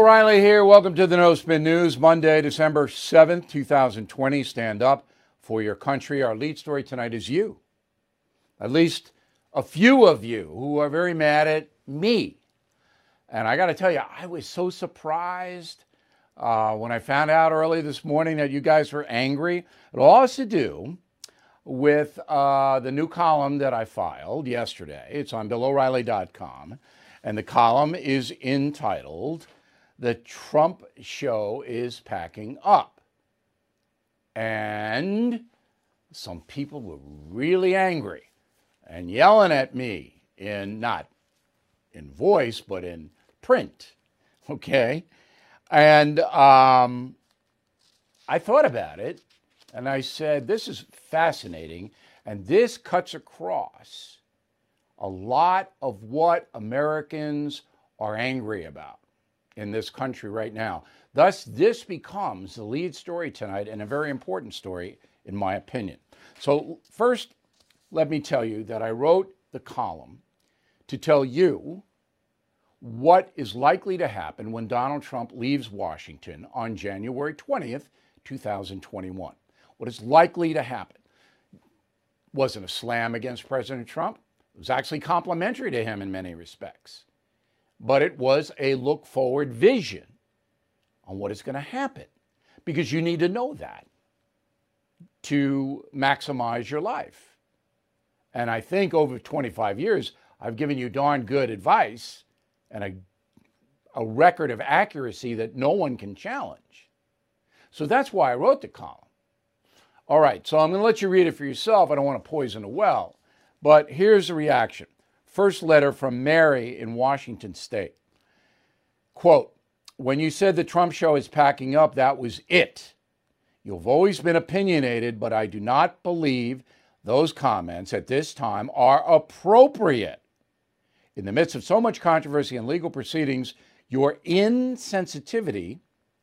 O'Reilly here. Welcome to the No Spin News, Monday, December 7th, 2020. Stand up for your country. Our lead story tonight is you. At least a few of you who are very mad at me. And I got to tell you, I was so surprised uh, when I found out early this morning that you guys were angry. It all has to do with uh, the new column that I filed yesterday. It's on BillO'Reilly.com. And the column is entitled The Trump Show is Packing Up. And some people were really angry and yelling at me in not in voice, but in print. Okay. And um, I thought about it and I said, this is fascinating. And this cuts across a lot of what Americans are angry about in this country right now. Thus, this becomes the lead story tonight and a very important story, in my opinion. So, first, let me tell you that I wrote the column to tell you what is likely to happen when Donald Trump leaves Washington on January 20th, 2021. What is likely to happen wasn't a slam against President Trump. It was actually complimentary to him in many respects. But it was a look forward vision on what is going to happen because you need to know that to maximize your life. And I think over 25 years, I've given you darn good advice and a, a record of accuracy that no one can challenge. So that's why I wrote the column. All right, so I'm going to let you read it for yourself. I don't want to poison the well. But here's the reaction. First letter from Mary in Washington State. Quote, when you said the Trump show is packing up, that was it. You've always been opinionated, but I do not believe those comments at this time are appropriate. In the midst of so much controversy and legal proceedings, your insensitivity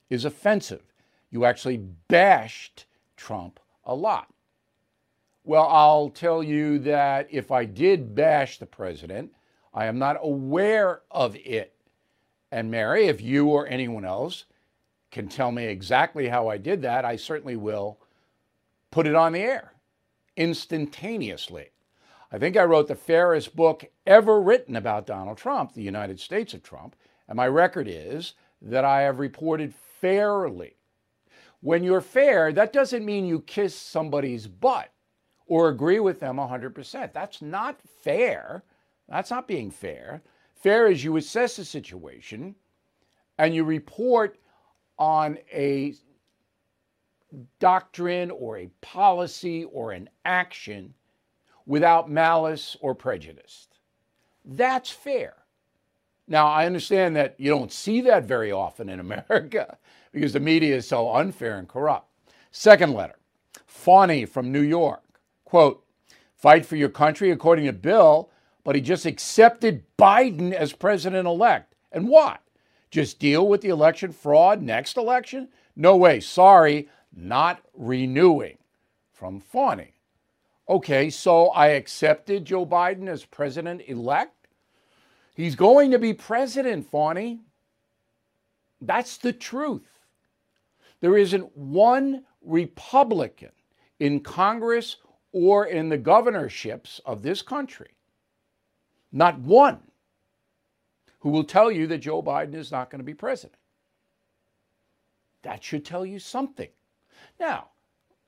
is offensive. You actually bashed Trump a lot. Well, I'll tell you that if I did bash the president, I am not aware of it. And Mary, if you or anyone else can tell me exactly how I did that, I certainly will put it on the air instantaneously. I think I wrote the fairest book ever written about Donald Trump, the United States of Trump, and my record is that I have reported fairly. When you're fair, that doesn't mean you kiss somebody's butt or agree with them 100%. That's not fair. That's not being fair. Fair is you assess the situation and you report on a doctrine or a policy or an action without malice or prejudice. That's fair. Now, I understand that you don't see that very often in America because the media is so unfair and corrupt. Second letter, Fawny from New York. Quote, fight for your country according to Bill, but he just accepted Biden as president elect. And what? Just deal with the election fraud next election? No way. Sorry, not renewing. From Fawny. Okay, so I accepted Joe Biden as president elect. He's going to be president, Fawny. That's the truth. There isn't one Republican in Congress or in the governorships of this country, not one who will tell you that Joe Biden is not going to be president. That should tell you something. Now,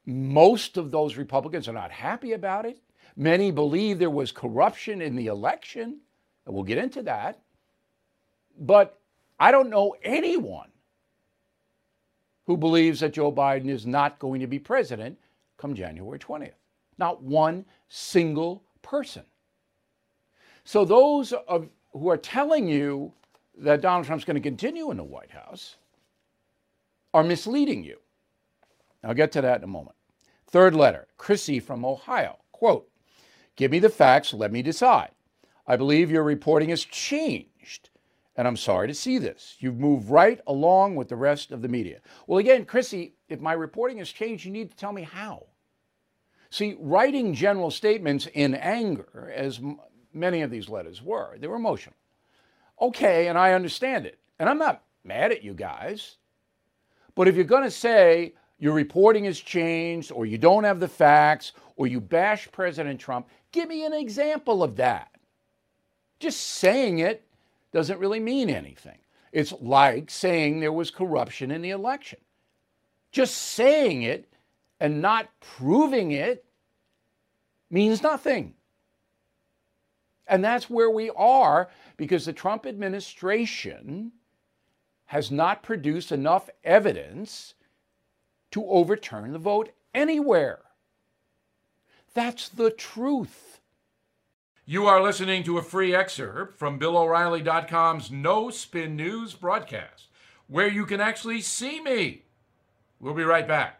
most of those Republicans are not happy about it. Many believe there was corruption in the election, and we'll get into that. But I don't know anyone who believes that Joe Biden is not going to be president come January 20th. Not one single person. So those of, who are telling you that Donald Trump's going to continue in the White House are misleading you. I'll get to that in a moment. Third letter, Chrissy from Ohio. Quote, give me the facts, let me decide. I believe your reporting has changed, and I'm sorry to see this. You've moved right along with the rest of the media. Well, again, Chrissy, if my reporting has changed, you need to tell me how. See, writing general statements in anger, as m- many of these letters were, they were emotional. Okay, and I understand it. And I'm not mad at you guys. But if you're going to say your reporting has changed or you don't have the facts or you bash President Trump, give me an example of that. Just saying it doesn't really mean anything. It's like saying there was corruption in the election. Just saying it and not proving it means nothing. And that's where we are because the Trump administration has not produced enough evidence to overturn the vote anywhere. That's the truth. You are listening to a free excerpt from BillO'Reilly.com's No Spin News broadcast, where you can actually see me. We'll be right back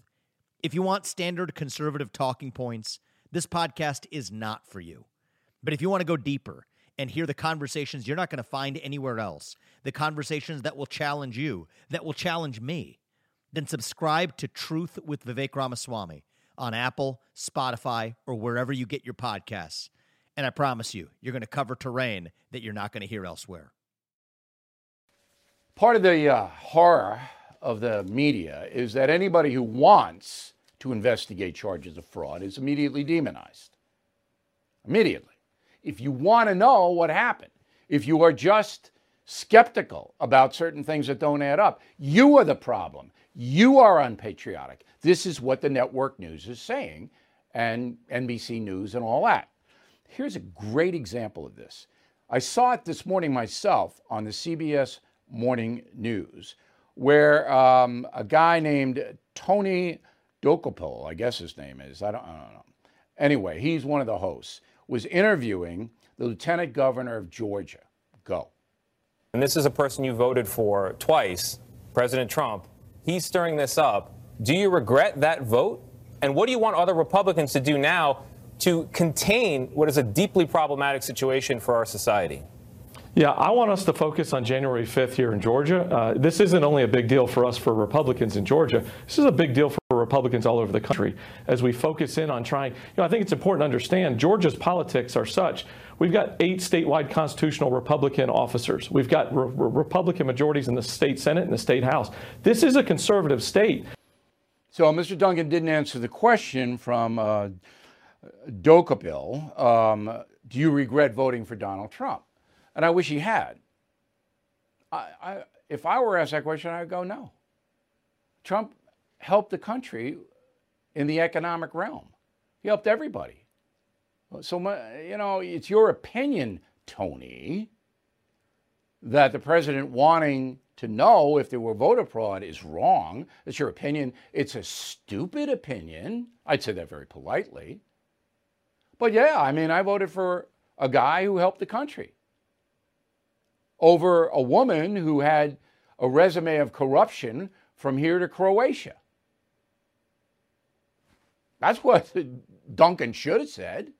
If you want standard conservative talking points, this podcast is not for you. But if you want to go deeper and hear the conversations you're not going to find anywhere else, the conversations that will challenge you, that will challenge me, then subscribe to Truth with Vivek Ramaswamy on Apple, Spotify, or wherever you get your podcasts. And I promise you, you're going to cover terrain that you're not going to hear elsewhere. Part of the uh, horror of the media is that anybody who wants to investigate charges of fraud is immediately demonized. Immediately. If you want to know what happened, if you are just skeptical about certain things that don't add up, you are the problem. You are unpatriotic. This is what the network news is saying, and NBC News and all that. Here's a great example of this. I saw it this morning myself on the CBS Morning News, where um, a guy named Tony Dokoupil, I guess his name is, I don't, I don't know. Anyway, he's one of the hosts, was interviewing the lieutenant governor of Georgia. Go. And this is a person you voted for twice, President Trump. He's stirring this up. Do you regret that vote? And what do you want other Republicans to do now to contain what is a deeply problematic situation for our society? Yeah, I want us to focus on January 5th here in Georgia. Uh, this isn't only a big deal for us for Republicans in Georgia. This is a big deal for Republicans all over the country as we focus in on trying. You know, I think it's important to understand Georgia's politics are such. We've got eight statewide constitutional Republican officers. We've got re- Republican majorities in the state Senate and the state House. This is a conservative state. So Mr. Duncan didn't answer the question from uh, Dokoupil. Um, do you regret voting for Donald Trump? And I wish he had. I, I, if I were asked that question, I'd go, no. Trump helped the country in the economic realm. He helped everybody. So, you know, it's your opinion, Tony, that the president wanting to know if there were voter fraud is wrong. It's your opinion. It's a stupid opinion. I'd say that very politely. But yeah, I mean, I voted for a guy who helped the country over a woman who had a resume of corruption from here to Croatia. That's what Duncan should have said.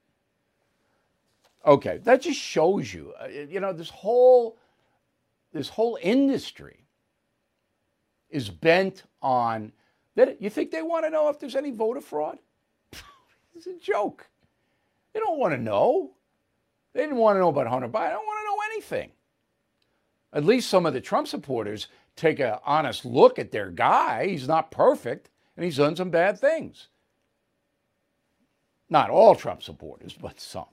Okay, that just shows you, uh, you know, this whole this whole industry is bent on that. You think they want to know if there's any voter fraud? it's a joke. They don't want to know. They didn't want to know about Hunter Biden. They don't want to know anything at least some of the Trump supporters take an honest look at their guy. He's not perfect, and he's done some bad things. Not all Trump supporters, but some.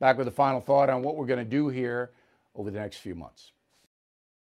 Back with a final thought on what we're going to do here over the next few months.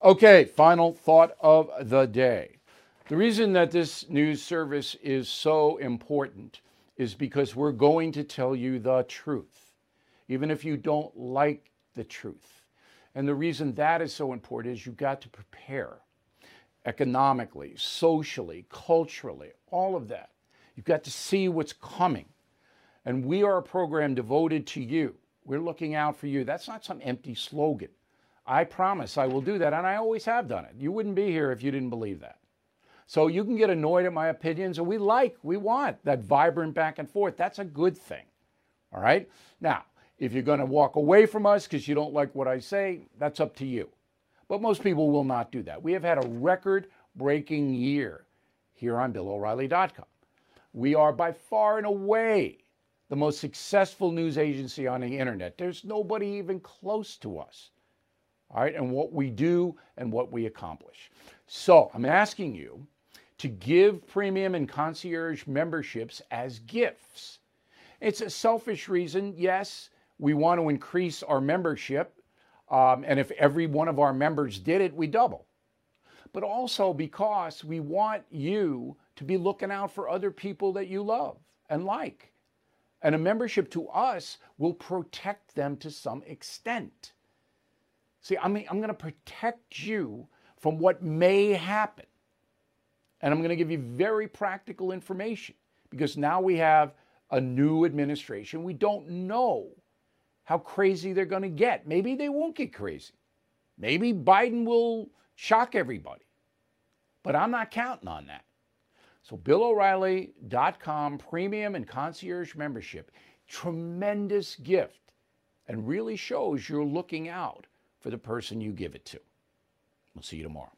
Okay, final thought of the day. The reason that this news service is so important is because we're going to tell you the truth, even if you don't like the truth. And the reason that is so important is you've got to prepare economically, socially, culturally, all of that. You've got to see what's coming. And we are a program devoted to you. We're looking out for you. That's not some empty slogan. I promise I will do that, and I always have done it. You wouldn't be here if you didn't believe that. So you can get annoyed at my opinions, and we like, we want that vibrant back and forth. That's a good thing. All right? Now, if you're going to walk away from us because you don't like what I say, that's up to you. But most people will not do that. We have had a record breaking year here on BillO'Reilly.com. We are by far and away the most successful news agency on the internet. There's nobody even close to us. All right, and what we do and what we accomplish. So I'm asking you to give premium and concierge memberships as gifts. It's a selfish reason, yes. We want to increase our membership um, and if every one of our members did it, we double. But also because we want you to be looking out for other people that you love and like. And a membership to us will protect them to some extent. See, I mean, I'm going to protect you from what may happen. And I'm going to give you very practical information because now we have a new administration. We don't know how crazy they're going to get. Maybe they won't get crazy. Maybe Biden will shock everybody. But I'm not counting on that. So, BillO'Reilly.com premium and concierge membership, tremendous gift, and really shows you're looking out for the person you give it to. We'll see you tomorrow.